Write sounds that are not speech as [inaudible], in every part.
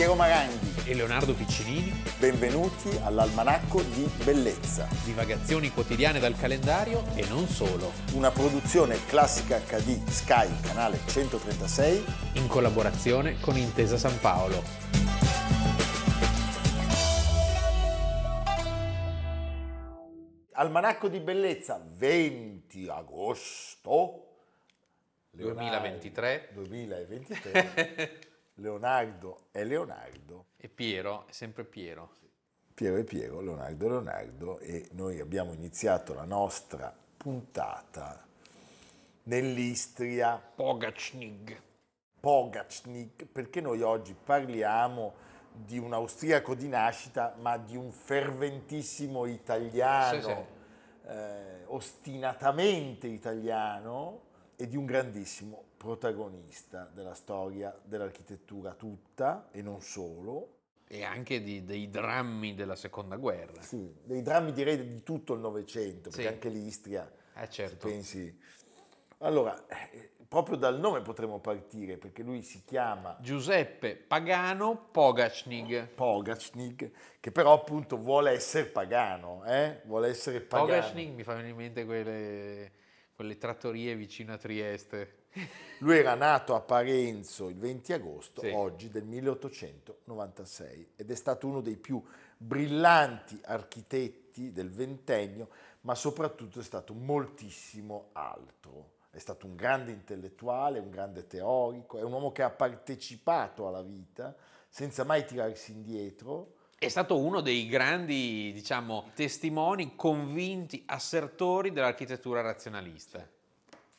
Piero Maranghi e Leonardo Piccinini. Benvenuti all'Almanacco di Bellezza. Divagazioni quotidiane dal calendario e non solo. Una produzione classica HD Sky, canale 136. In collaborazione con Intesa San Paolo. Almanacco di Bellezza, 20 agosto. 2023. 2023. [laughs] Leonardo è Leonardo. E Piero è sempre Piero. Piero è Piero, Leonardo è Leonardo e noi abbiamo iniziato la nostra puntata nell'Istria. Pogacnik. Pogacnik, perché noi oggi parliamo di un austriaco di nascita, ma di un ferventissimo italiano, Sì, sì. eh, ostinatamente italiano e di un grandissimo protagonista della storia dell'architettura tutta e non solo. E anche di- dei drammi della seconda guerra. Sì, dei drammi direi di tutto il Novecento, perché Sì. anche l'Istria, Eh certo. pensi... Allora, eh, proprio dal nome potremmo partire, perché lui si chiama Giuseppe Pagano Pogacnik. Pogacnik, che però appunto vuole essere pagano, eh? vuole essere pagano. Pogacnik mi fa venire in mente quelle, quelle trattorie vicino a Trieste. Lui era nato a Parenzo il 20 agosto, Sì. oggi del 1896, ed è stato uno dei più brillanti architetti del ventennio, ma soprattutto è stato moltissimo altro. È stato un grande intellettuale, un grande teorico, è un uomo che ha partecipato alla vita senza mai tirarsi indietro. È stato uno dei grandi, diciamo, testimoni convinti, assertori dell'architettura razionalista.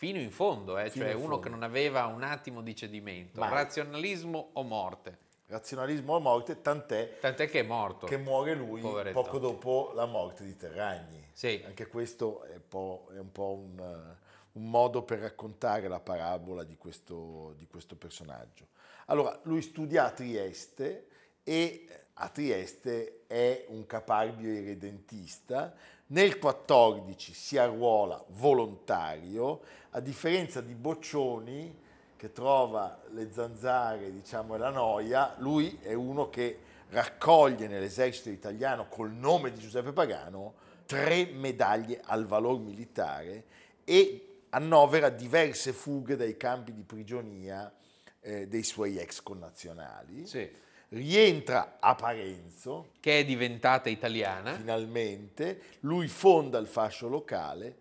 Fino in fondo, eh, Fino cioè uno fondo. che non aveva un attimo di cedimento. Mai. Razionalismo o morte. Razionalismo a morte, tant'è Tant'è che è morto. che muore lui Poveretto. poco dopo la morte di Terragni. Sì. Anche questo è, un po', è un, po' un, eh, un modo per raccontare la parabola di questo, di questo personaggio. Allora, lui studia a Trieste e a Trieste è un caparbio irredentista. Nel 14 si arruola volontario, a differenza di Boccioni che trova le zanzare, diciamo, e la noia, lui è uno che raccoglie nell'esercito italiano col nome di Giuseppe Pagano tre medaglie al valor militare e annovera diverse fughe dai campi di prigionia eh, dei suoi ex connazionali. Sì. Rientra a Parenzo, Che è diventata italiana. finalmente, lui fonda il fascio locale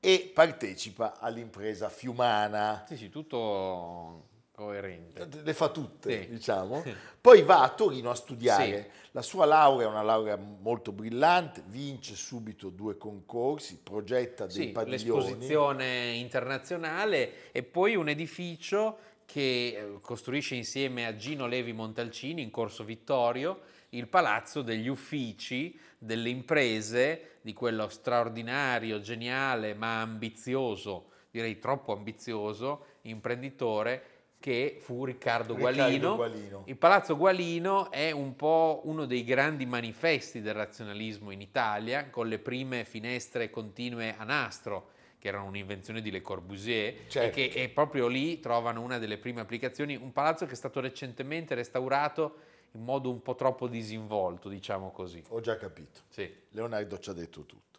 e partecipa all'impresa fiumana. Sì, sì, tutto coerente. Le fa tutte, Sì. diciamo. Poi va a Torino a studiare. Sì. La sua laurea è una laurea molto brillante, vince subito due concorsi, progetta dei Sì, padiglioni. l'esposizione internazionale e poi un edificio che eh, costruisce insieme a Gino Levi Montalcini in Corso Vittorio il palazzo degli uffici delle imprese di quello straordinario, geniale ma ambizioso, direi troppo ambizioso, imprenditore che fu Riccardo, Riccardo Gualino. Gualino. Il Palazzo Gualino è un po' uno dei grandi manifesti del razionalismo in Italia, con le prime finestre continue a nastro, che erano un'invenzione di Le Corbusier, Certo. e che e proprio lì trovano una delle prime applicazioni. Un palazzo che è stato recentemente restaurato in modo un po' troppo disinvolto, diciamo così. Ho già capito. Sì. Leonardo ci ha detto tutto.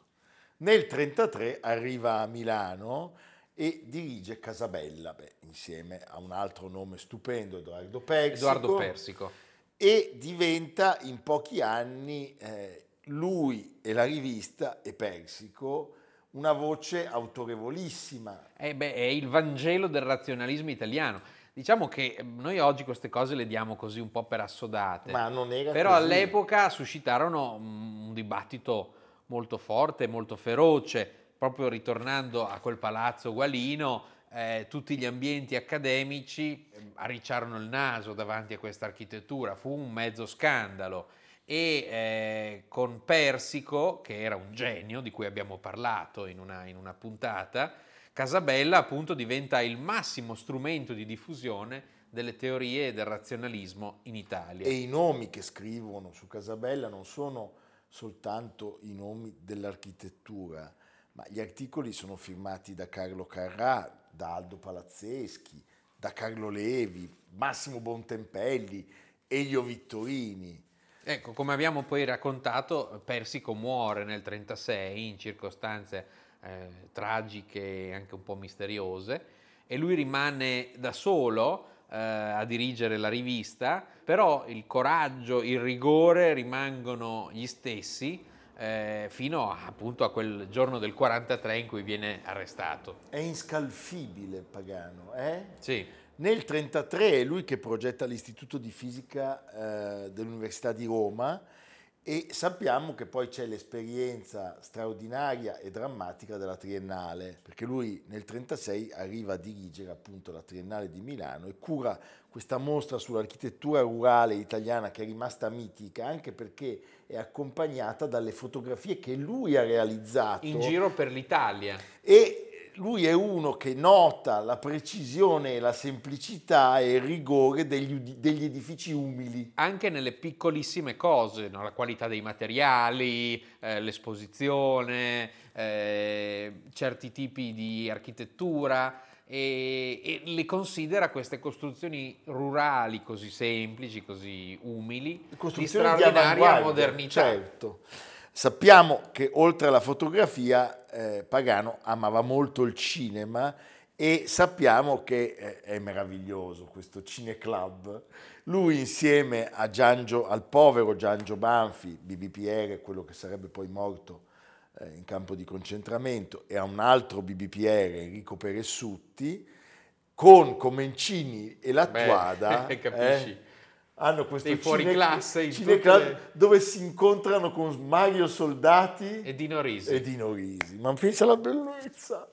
Nel 1933 arriva a Milano e dirige Casabella, beh, insieme a un altro nome stupendo, Edoardo Persico. Edoardo Persico. e diventa in pochi anni eh, lui e la rivista e Persico una voce autorevolissima. Eh beh, è il Vangelo del razionalismo italiano. Diciamo che eh, noi oggi queste cose le diamo così un po' per assodate. Ma non era Però così. all'epoca suscitarono mm, un dibattito molto forte, molto feroce, proprio ritornando a quel palazzo Gualino, eh, tutti gli ambienti accademici eh, arricciarono il naso davanti a questa architettura, fu un mezzo scandalo e eh, con Persico, che era un genio di cui abbiamo parlato in una, in una puntata, Casabella appunto diventa il massimo strumento di diffusione delle teorie del razionalismo in Italia. E i nomi che scrivono su Casabella non sono soltanto i nomi dell'architettura, ma gli articoli sono firmati da Carlo Carrà, da Aldo Palazzeschi, da Carlo Levi, Massimo Bontempelli Elio Vittorini. Ecco, come abbiamo poi raccontato, Persico muore nel 1936 in circostanze eh, tragiche e anche un po' misteriose e lui rimane da solo eh, a dirigere la rivista, però il coraggio, il rigore rimangono gli stessi eh, fino a, appunto a quel giorno del 43 in cui viene arrestato. È inscalfibile il Pagano, eh? Sì. Nel 1933 è lui che progetta l'Istituto di Fisica eh, dell'Università di Roma e sappiamo che poi c'è l'esperienza straordinaria e drammatica della Triennale, perché lui nel 1936 arriva a dirigere appunto la Triennale di Milano e cura questa mostra sull'architettura rurale italiana che è rimasta mitica anche perché è accompagnata dalle fotografie che lui ha realizzato in giro per l'Italia. E lui è uno che nota la precisione, la semplicità e il rigore degli, degli edifici umili. Anche nelle piccolissime cose, no? la qualità dei materiali, eh, l'esposizione, eh, certi tipi di architettura. E, e, le considera queste costruzioni rurali così semplici, così umili, di straordinaria di modernità. Certo. Sappiamo che oltre alla fotografia eh, Pagano amava molto il cinema e sappiamo che eh, è meraviglioso questo cineclub. Lui insieme a Giangio, al povero Giangio Banfi, BBPR, quello che sarebbe poi morto eh, in campo di concentramento, e a un altro BBPR, Enrico Peressutti, con Comencini e la Tuada, [laughs] capisci? Hanno questo dei fuori cine, classe cineclub le... dove si incontrano con Mario Soldati e Dino Risi. E Dino Risi. Ma pensa alla bellezza.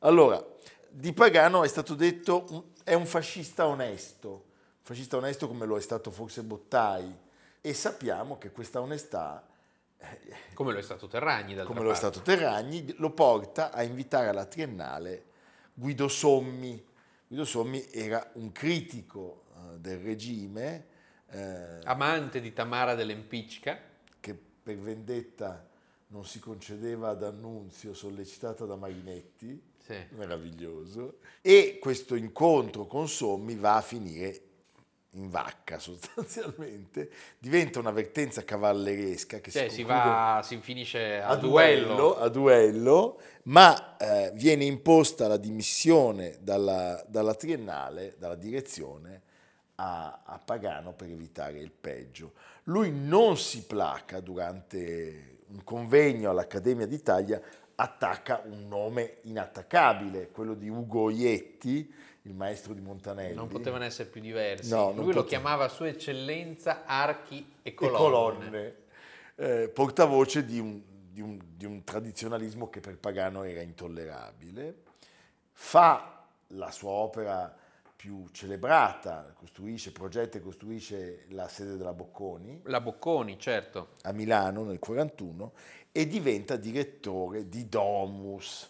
Allora, di Pagano è stato detto è un fascista onesto, fascista onesto come lo è stato forse Bottai e sappiamo che questa onestà eh, come lo è stato Terragni come lo è stato Terragni lo porta a invitare alla Triennale Guido Sommi. Guido Sommi era un critico uh, del regime eh, Amante di Tamara dell'Empicca. Che per vendetta non si concedeva ad Annunzio, sollecitata da Marinetti. Sì. Meraviglioso. E questo incontro con Sommi va a finire in vacca [laughs] sostanzialmente, diventa un'avvertenza cavalleresca che cioè, si, si, va, si finisce a, a duello. duello. A duello ma eh, viene imposta la dimissione dalla, dalla triennale, dalla direzione, a, a Pagano per evitare il peggio. Lui non si placa durante un convegno all'Accademia d'Italia, attacca un nome inattaccabile, quello di Ugo Ietti, il maestro di Montanelli. Non potevano essere più diversi. No, Lui lo chiamava Sua Eccellenza Archi e Colonne. E colonne. Eh, portavoce di un, di, un, di un tradizionalismo che per Pagano era intollerabile. Fa la sua opera più celebrata, costruisce, progetta e costruisce la sede della Bocconi. La Bocconi, certo. A Milano nel 1941 e diventa direttore di Domus.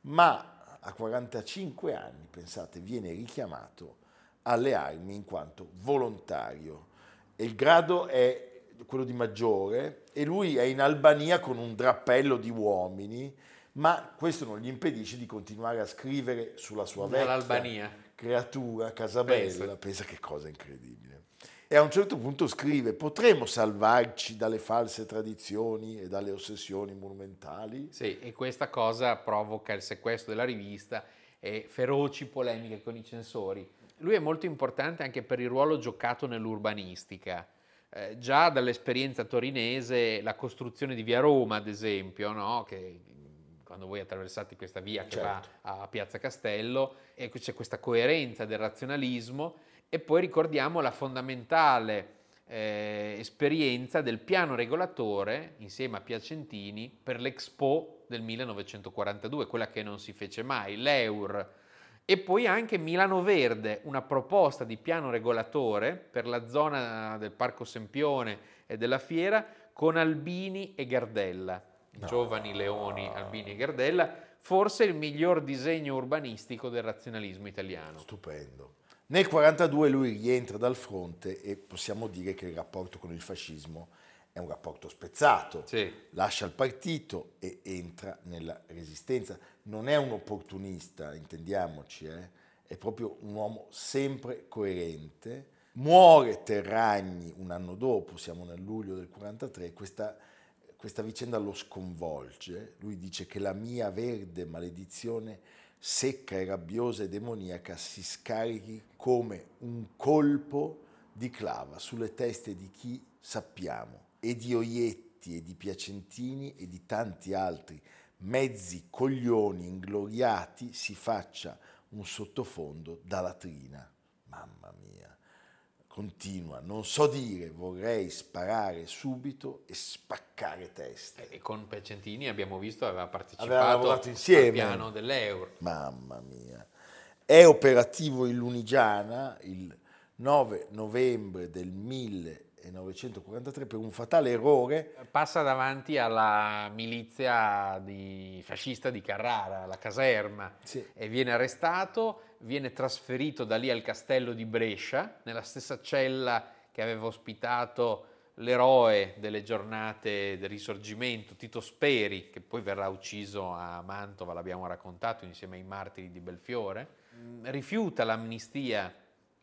Ma a 45 anni, pensate, viene richiamato alle armi in quanto volontario. E il grado è quello di maggiore e lui è in Albania con un drappello di uomini, ma questo non gli impedisce di continuare a scrivere sulla sua vecchia Dall'Albania creatura, Casabella, pensa. pensa che cosa incredibile. E a un certo punto scrive, potremmo salvarci dalle false tradizioni e dalle ossessioni monumentali? Sì, e questa cosa provoca il sequestro della rivista e feroci polemiche con i censori. Lui è molto importante anche per il ruolo giocato nell'urbanistica. Eh, già dall'esperienza torinese, la costruzione di Via Roma, ad esempio, no? che quando voi attraversate questa via che certo. va a Piazza Castello, e c'è questa coerenza del razionalismo e poi ricordiamo la fondamentale eh, esperienza del piano regolatore insieme a Piacentini per l'Expo del 1942, quella che non si fece mai, l'EUR. E poi anche Milano Verde, una proposta di piano regolatore per la zona del Parco Sempione e della Fiera con Albini e Gardella no. giovani leoni Albini e Gardella, forse il miglior disegno urbanistico del razionalismo italiano. Stupendo. Nel 1942 lui rientra dal fronte e possiamo dire che il rapporto con il fascismo è un rapporto spezzato. Sì. Lascia il partito e entra nella resistenza. Non è un opportunista, intendiamoci, eh? è proprio un uomo sempre coerente, Muore Terragni un anno dopo, siamo nel luglio del 43, questa, questa vicenda lo sconvolge. Lui dice che la mia verde maledizione secca e rabbiosa e demoniaca si scarichi come un colpo di clava sulle teste di chi sappiamo e di Oietti e di Piacentini e di tanti altri mezzi coglioni ingloriati si faccia un sottofondo da latrina. Mamma mia. Continua, non so dire, vorrei sparare subito e spaccare teste. E con Piacentini abbiamo visto aveva partecipato Aveva insieme. al piano dell'euro. Mamma mia. È operativo in Lunigiana il 9 novembre del 1943 per un fatale errore. Passa davanti alla milizia di- fascista di Carrara, la caserma, Sì. e viene arrestato, viene trasferito da lì al castello di Brescia, nella stessa cella che aveva ospitato l'eroe delle giornate del risorgimento, Tito Speri, che poi verrà ucciso a Mantova, l'abbiamo raccontato, insieme ai martiri di Belfiore. Mm, Rifiuta l'amnistia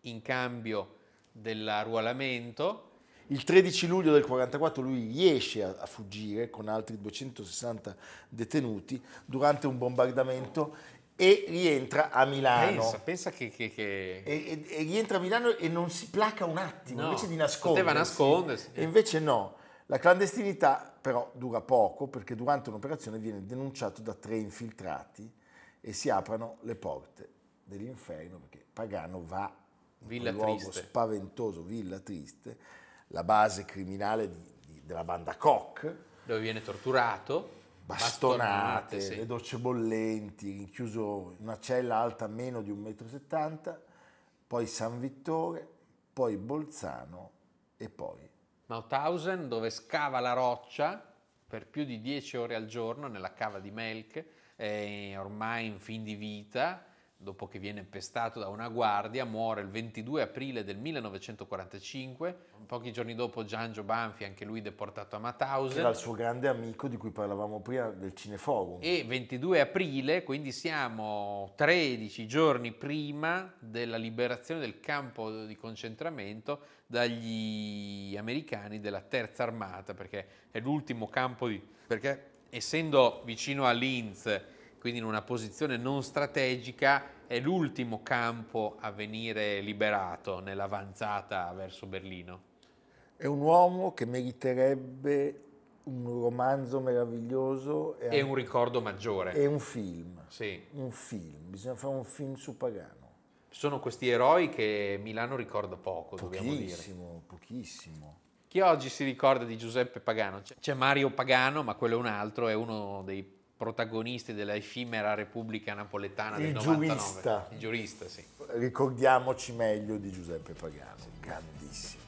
in cambio dell'arruolamento, Il 13 luglio del 1944 lui riesce a, a fuggire con altri 260 detenuti durante un bombardamento e rientra a Milano. pensa, pensa che- che- che... E, e- e rientra a Milano e non si placa un attimo, No, invece di nascondersi. poteva nascondersi. E invece no. La clandestinità però dura poco perché durante un'operazione viene denunciato da tre infiltrati e si aprono le porte dell'inferno perché Pagano va in Villa quel luogo Triste. spaventoso, Villa Triste, la base criminale di- di- della banda Koch, dove viene torturato, bastonate, sì. le docce bollenti, rinchiuso in una cella alta meno di 1,70 m, poi San Vittore, poi Bolzano e poi Mauthausen dove scava la roccia per più di 10 ore al giorno nella cava di Melk, è ormai in fin di vita, dopo che viene pestato da una guardia, muore il 22 aprile del 1945, pochi giorni dopo Giangio Banfi, anche lui deportato a che era Mauthausen, il suo grande amico di cui parlavamo prima del Cineforum. e 22 aprile, quindi siamo 13 giorni prima della liberazione del campo di concentramento dagli americani della terza armata, perché è l'ultimo campo di... perché essendo vicino a Linz, quindi in una posizione non strategica, è l'ultimo campo a venire liberato nell'avanzata verso Berlino. È un uomo che meriterebbe un romanzo meraviglioso e, È un ricordo maggiore. e un film. Sì. Un film, bisogna fare un film su Pagano. Sono questi eroi che Milano ricorda poco, dobbiamo dire. Pochissimo, pochissimo. Chi oggi si ricorda di Giuseppe Pagano? C'è Mario Pagano, ma quello è un altro, è uno dei protagonisti della effimera Repubblica Napoletana del Il 99. giurista. Il giurista, sì. Ricordiamoci meglio di Giuseppe Pagano, grandissimo.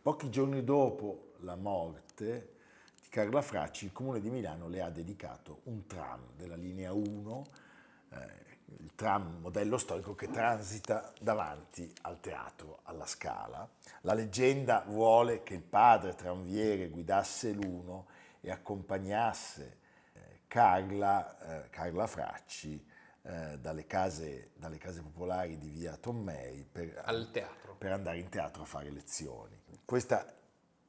Pochi giorni dopo la morte di Carla Fracci, il Comune di Milano le ha dedicato un tram della linea 1, eh, il tram modello storico che transita davanti al teatro alla Scala. La leggenda vuole che il padre tranviere guidasse l'uno e accompagnasse eh, Carla, eh, Carla Fracci eh, dalle, case, dalle case popolari di via Tommei per, Al teatro. per andare in teatro a fare lezioni. Questa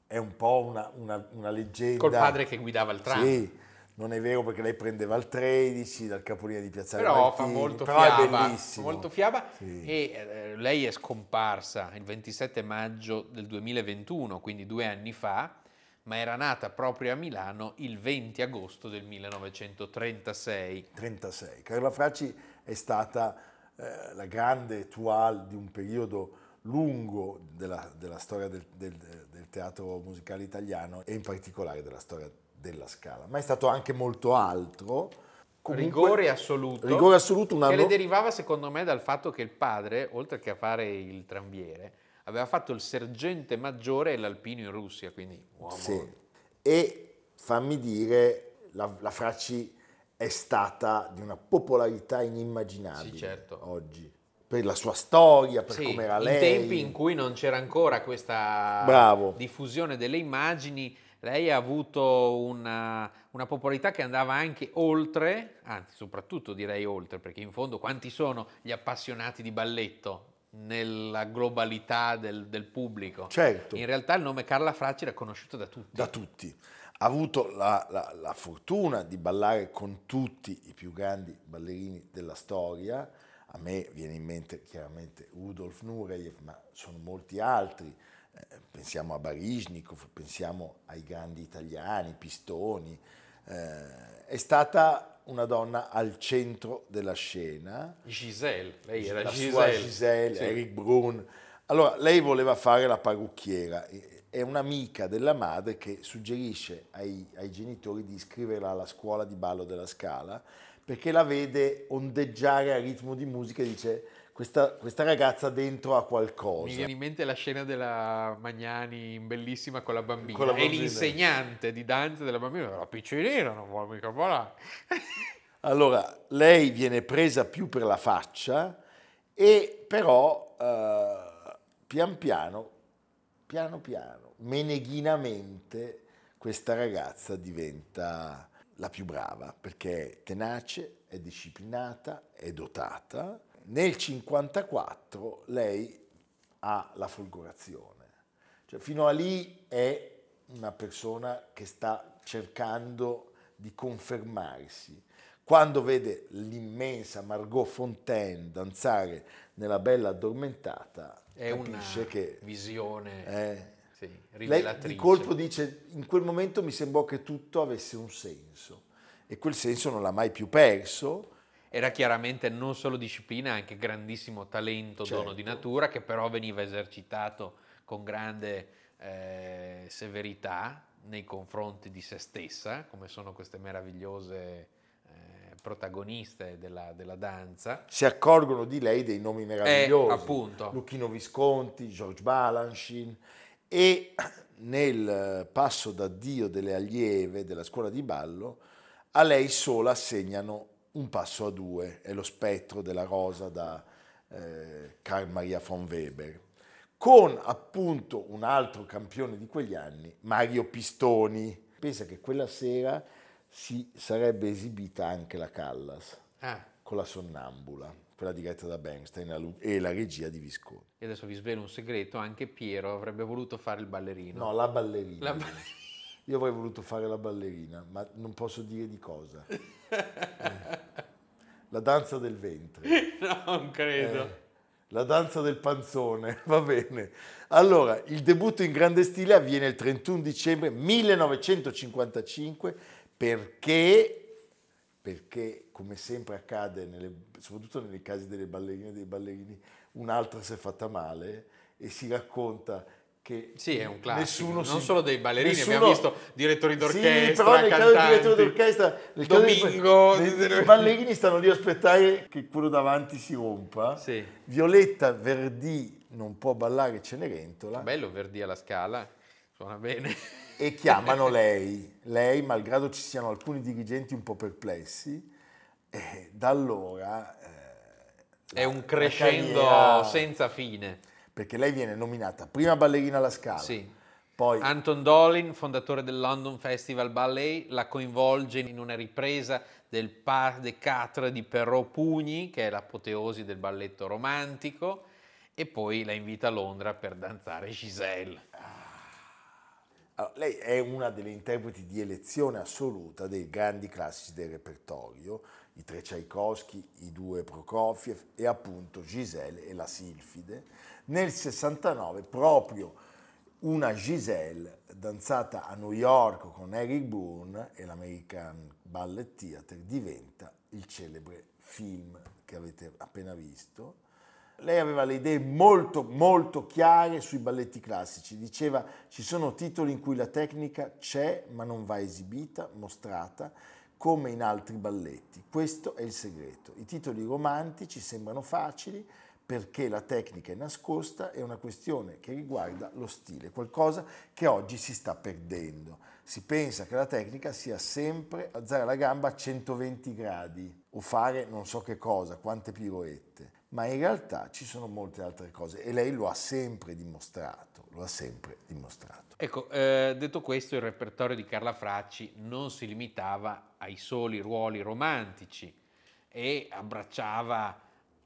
è un po' una, una- una leggenda. Col padre che guidava il tram. Sì, non è vero perché lei prendeva il 13 dal capolinea di Piazzale Però fa Martini, molto però è fiaba, bellissimo. fa molto fiaba Sì. e eh, lei è scomparsa il 27 maggio del 2021, quindi due anni fa, ma era nata proprio a Milano il 20 agosto del 1936. 36. Carla Fracci è stata eh, la grande toile di un periodo lungo della, della storia del, del- del teatro musicale italiano e in particolare della storia della Scala, ma è stato anche molto altro. Comunque- rigore assoluto. Rigore assoluto, un Che le derivava secondo me dal fatto che il padre, oltre che a fare il tranviere, aveva fatto il sergente maggiore e l'alpino in Russia, quindi uomo Sì. E fammi dire, la, la Fracci è stata di una popolarità inimmaginabile Sì, certo. oggi, per la sua storia, per Sì, come era in lei. tempi in cui non c'era ancora questa Bravo. diffusione delle immagini, lei ha avuto una, una, popolarità che andava anche oltre, anzi soprattutto direi oltre, perché in fondo quanti sono gli appassionati di balletto nella globalità del, del pubblico? Certo. In realtà il nome Carla Fracci era conosciuto da tutti. Da tutti. Ha avuto la, la, la fortuna di ballare con tutti i più grandi ballerini della storia. A me viene in mente chiaramente Rudolf Nureyev, ma sono molti altri eh, pensiamo a Baryshnikov, pensiamo ai grandi italiani, Pistoni, eh, è stata una donna al centro della scena. Giselle, lei era la Giselle. Giselle, sì. Eric Brun. Allora, lei voleva fare la parrucchiera, è un'amica della madre che suggerisce ai, ai genitori di iscriverla alla scuola di ballo della Scala perché la vede ondeggiare a ritmo di musica e dice questa, questa, ragazza dentro ha qualcosa. Mi viene in mente la scena della Magnani bellissima con la bambina, con la bambina. e l'insegnante di danza della bambina, la piccinina, non vuole mica volare. [laughs] allora, lei viene presa più per la faccia e però uh, pian piano, piano piano, meneghinamente, questa ragazza diventa la più brava perché è tenace, è disciplinata, è dotata nel 1954 lei ha la folgorazione, cioè, fino a lì è una persona che sta cercando di confermarsi. Quando vede l'immensa Margot Fontaine danzare nella Bella Addormentata, è capisce una che visione eh, sì, lei di colpo dice in quel momento mi sembrò che tutto avesse un senso e quel senso non l'ha mai più perso era chiaramente non solo disciplina, anche grandissimo talento, certo. dono di certo. natura, che però veniva esercitato con grande eh, severità nei confronti di se stessa, come sono queste meravigliose eh, protagoniste della, della, danza. Si accorgono di lei dei nomi meravigliosi, eh, appunto. Lucchino Visconti, George Balanchine, e [clears throat] nel passo d'addio delle allieve della scuola di ballo, a lei sola assegnano un passo a due, è lo spettro della rosa da eh, Carl Maria von Weber, con appunto un altro campione di quegli anni, Mario Pistoni. Pensa che quella sera si sarebbe esibita anche la Callas ah. con la Sonnambula, quella diretta da Bernstein e la regia di Visconti. E adesso vi svelo un segreto, anche Piero avrebbe voluto fare il ballerino. No, la ballerina. La ballerina. Io avrei voluto fare la ballerina, ma non posso dire di cosa. [laughs] La danza del ventre. [laughs] No, non credo. Eh. La danza del panzone, [laughs] va bene. Allora, il debutto in grande stile avviene il 31 dicembre 1955 perché, perché come sempre accade, nelle, soprattutto nei casi delle ballerine e dei ballerini, un'altra si è fatta male e si racconta che sì, è un classico, non si, solo dei ballerini, nessuno, abbiamo visto direttori d'orchestra, sì, però nel caso del direttore d'orchestra, nel Domingo, caso dei, i ballerini stanno lì a aspettare che quello davanti si rompa. Sì. Violetta Verdì non può ballare Cenerentola. Bello Verdì alla scala, suona bene. E chiamano [laughs] lei, lei, malgrado ci siano alcuni dirigenti un po' perplessi, e da allora... Eh, è un crescendo carriera... senza fine perché lei viene nominata prima ballerina alla Scala. Sì. Poi... Anton Dolin, fondatore del London Festival Ballet, la coinvolge in una ripresa del Pas de Quatre di Perrault Pugni, che è l'apoteosi del balletto romantico, e poi la invita a Londra per danzare Giselle. Allora, lei è una delle interpreti di elezione assoluta dei grandi classici del repertorio, i tre Tchaikovsky, i due Prokofiev e appunto Giselle e la Silfide nel 69 proprio una Giselle danzata a New York con Eric Boone e l'American Ballet Theatre diventa il celebre film che avete appena visto. Lei aveva le idee molto molto chiare sui balletti classici, diceva ci sono titoli in cui la tecnica c'è ma non va esibita, mostrata, come in altri balletti. Questo è il segreto. I titoli romantici sembrano facili, perché la tecnica è nascosta, è una questione che riguarda lo stile, qualcosa che oggi si sta perdendo. Si pensa che la tecnica sia sempre alzare la gamba a 120 gradi o fare non so che cosa, quante piroette. Ma in realtà ci sono molte altre cose e lei lo ha sempre dimostrato, lo ha sempre dimostrato. Ecco, eh, detto questo, il repertorio di Carla Fracci non si limitava ai soli ruoli romantici e abbracciava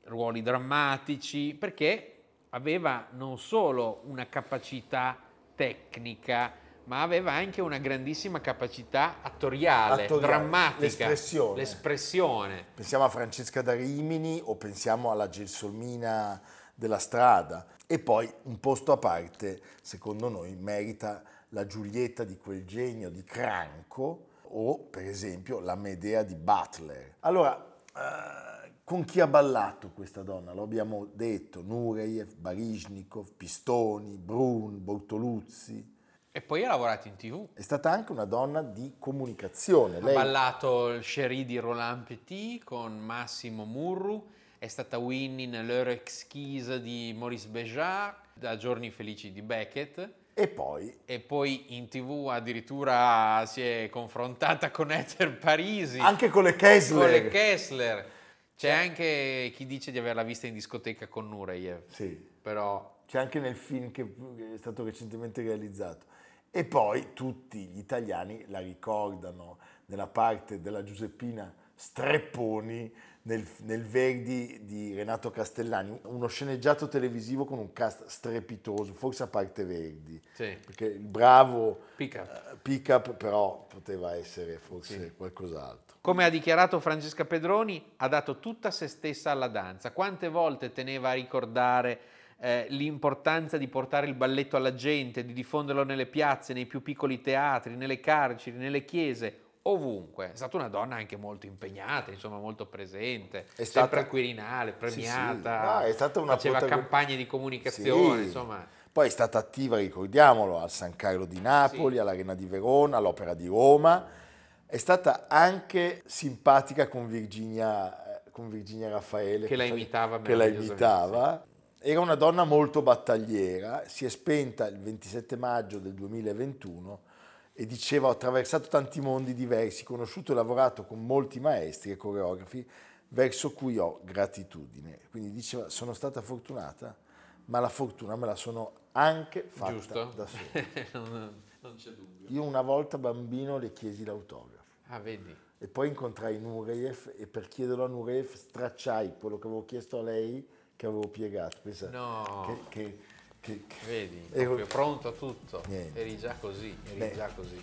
ruoli drammatici perché aveva non solo una capacità tecnica, ma aveva anche una grandissima capacità attoriale, Attoriale, drammatica, l'espressione. l'espressione. Pensiamo a Francesca da Rimini o pensiamo alla Gelsomina della strada. E poi un posto a parte, secondo noi, merita la Giulietta di quel genio di Cranco o per esempio la Medea di Butler. Allora, eh, con chi ha ballato questa donna? Lo abbiamo detto, Nureyev, Baryshnikov, Pistoni, Brun, Bortoluzzi. E poi ha lavorato in tv. È stata anche una donna di comunicazione. Ha Lei ballato il Cherie di Roland Petit con Massimo Murru, è stata Winnie nell'Heure exquise di Maurice Béjart, da Giorni felici di Beckett, e poi e poi in tv addirittura si è confrontata con Ether Parisi, anche con le Kessler. con le Kessler. C'è anche chi dice di averla vista in discoteca con Nureyev, Sì, però c'è anche nel film che è stato recentemente realizzato. E poi tutti gli italiani la ricordano nella parte della Giuseppina Strepponi nel, nel Verdi di Renato Castellani, uno sceneggiato televisivo con un cast strepitoso, forse a parte Verdi, sì, perché il bravo pick up. eh, pick-up però poteva essere forse Sì. qualcos'altro. Come ha dichiarato Francesca Pedroni, ha dato tutta se stessa alla danza. Quante volte teneva a ricordare eh, l'importanza di portare il balletto alla gente, di diffonderlo nelle piazze, nei più piccoli teatri, nelle carceri, nelle chiese, ovunque. È stata una donna anche molto impegnata, insomma molto presente, È stata- al Quirinale, Sì, premiata, sì. No, è stata una faceva protagon- campagne di comunicazione, Sì. insomma. Poi è stata attiva, ricordiamolo, al San Carlo di Napoli, Sì. all'Arena di Verona, all'Opera di Roma. È stata anche simpatica con Virginia, eh, con Virginia Raffaele. Che la imitava Che la imitava. Era una donna molto battagliera, si è spenta il 27 maggio del 2021 e diceva ho attraversato tanti mondi diversi, conosciuto e lavorato con molti maestri e coreografi verso cui ho gratitudine. Quindi diceva sono stata fortunata, ma la fortuna me la sono anche fatta Giusto? da sola. [laughs] non, non c'è dubbio. Io una volta bambino le chiesi l'autografo Ah, vedi. e poi incontrai Nureyev e per chiederlo a Nureyev stracciai quello che avevo chiesto a lei che avevo piegato. Pensa No. che, che- che- che- Vedi, Ero- proprio pronto a tutto. Niente. Eri già così, eri Beh. già così.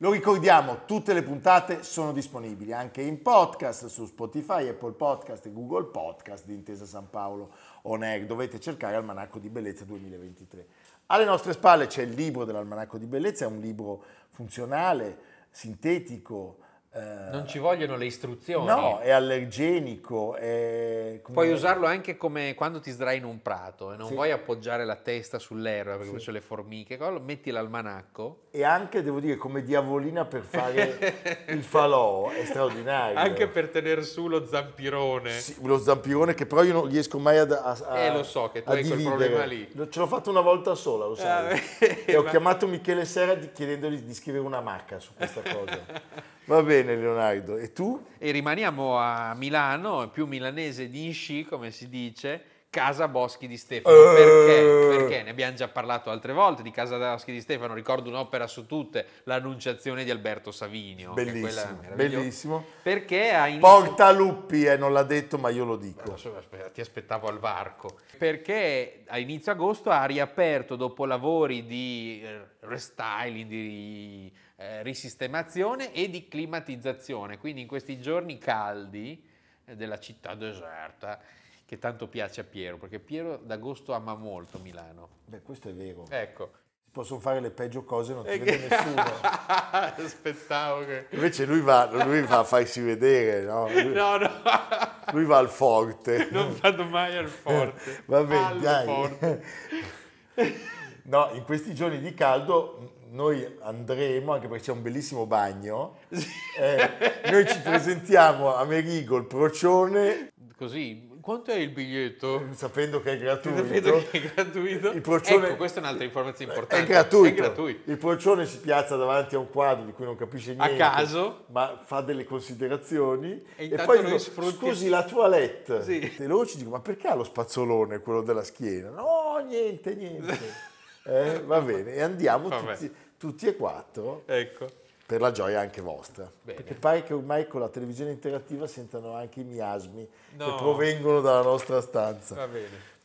Lo ricordiamo, tutte le puntate sono disponibili anche in podcast su Spotify, Apple Podcast e Google Podcast di Intesa San Paolo On Air. Dovete cercare Almanacco di Bellezza 2023. Alle nostre spalle c'è il libro dell'Almanacco di Bellezza, è un libro funzionale, sintetico. Eh, Non ci vogliono le istruzioni. No, è allergenico, è... Puoi usarlo anche come quando ti sdrai in un prato e non Sì. vuoi appoggiare la testa sull'erba perché Sì. poi c'è le formiche, metti l'almanacco. E anche, devo dire, come diavolina per fare [laughs] il falò, è straordinario. Anche per tenere su lo zampirone. Sì, lo zampirone che però io non riesco mai ad, a, a- Eh, lo so che tu hai quel dividere. problema lì. Ce l'ho fatto una volta sola, lo sai. Eh, [laughs] e ho ma- chiamato Michele Sera di- chiedendogli di scrivere una macca su questa cosa. [laughs] Va bene Leonardo, e tu? E rimaniamo a Milano, più milanese di Insci, come si dice, Casa Boschi di Stefano. Eh. Perché? Perché ne abbiamo già parlato altre volte di Casa Boschi di Stefano, ricordo un'opera su tutte, l'Annunciazione di Alberto Savinio. Bellissimo, bellissimo. Perché a inizio... Portaluppi, eh, non l'ha detto ma io lo dico. Aspetta, ti aspettavo al varco. Perché a inizio agosto ha riaperto dopo lavori di eh, restyling, di eh, risistemazione e di climatizzazione. Quindi in questi giorni caldi eh, della città deserta, che tanto piace a Piero, perché Piero d'agosto ama molto Milano. Beh, questo è vero. Ecco. Possono fare le peggio cose, non ti E vede che- nessuno. [laughs] Aspettavo che... Invece lui va, lui va a farsi vedere, no? Lui, No, no, lui va al forte. non vado mai al forte. [laughs] Va bene, dai. forte. [laughs] No, in questi giorni di caldo noi andremo, anche perché c'è un bellissimo bagno, eh, noi ci presentiamo a Merigo il procione, Così, quanto è il biglietto? Sapendo che è gratuito. Sapendo che è gratuito. Il procione- Ecco, questa è un'altra informazione È importante. gratuito. È gratuito. Il procione si piazza davanti a un quadro di cui non capisce niente. caso. Ma fa delle considerazioni. E E, poi dico, sfrutti- scusi, la toilette. Sì. E loro ci dicono, ma perché ha lo spazzolone, quello della schiena? No, niente, niente. [laughs] Eh, va bene, e andiamo tutti, tutti e quattro Ecco. per la gioia anche vostra. Bene. Perché pare che ormai con la televisione interattiva sentano anche i miasmi No. che provengono dalla nostra stanza. Va bene.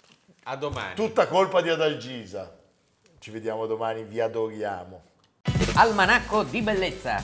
A domani. Tutta colpa di Adalgisa. Ci vediamo domani, vi adoriamo. Almanacco di bellezza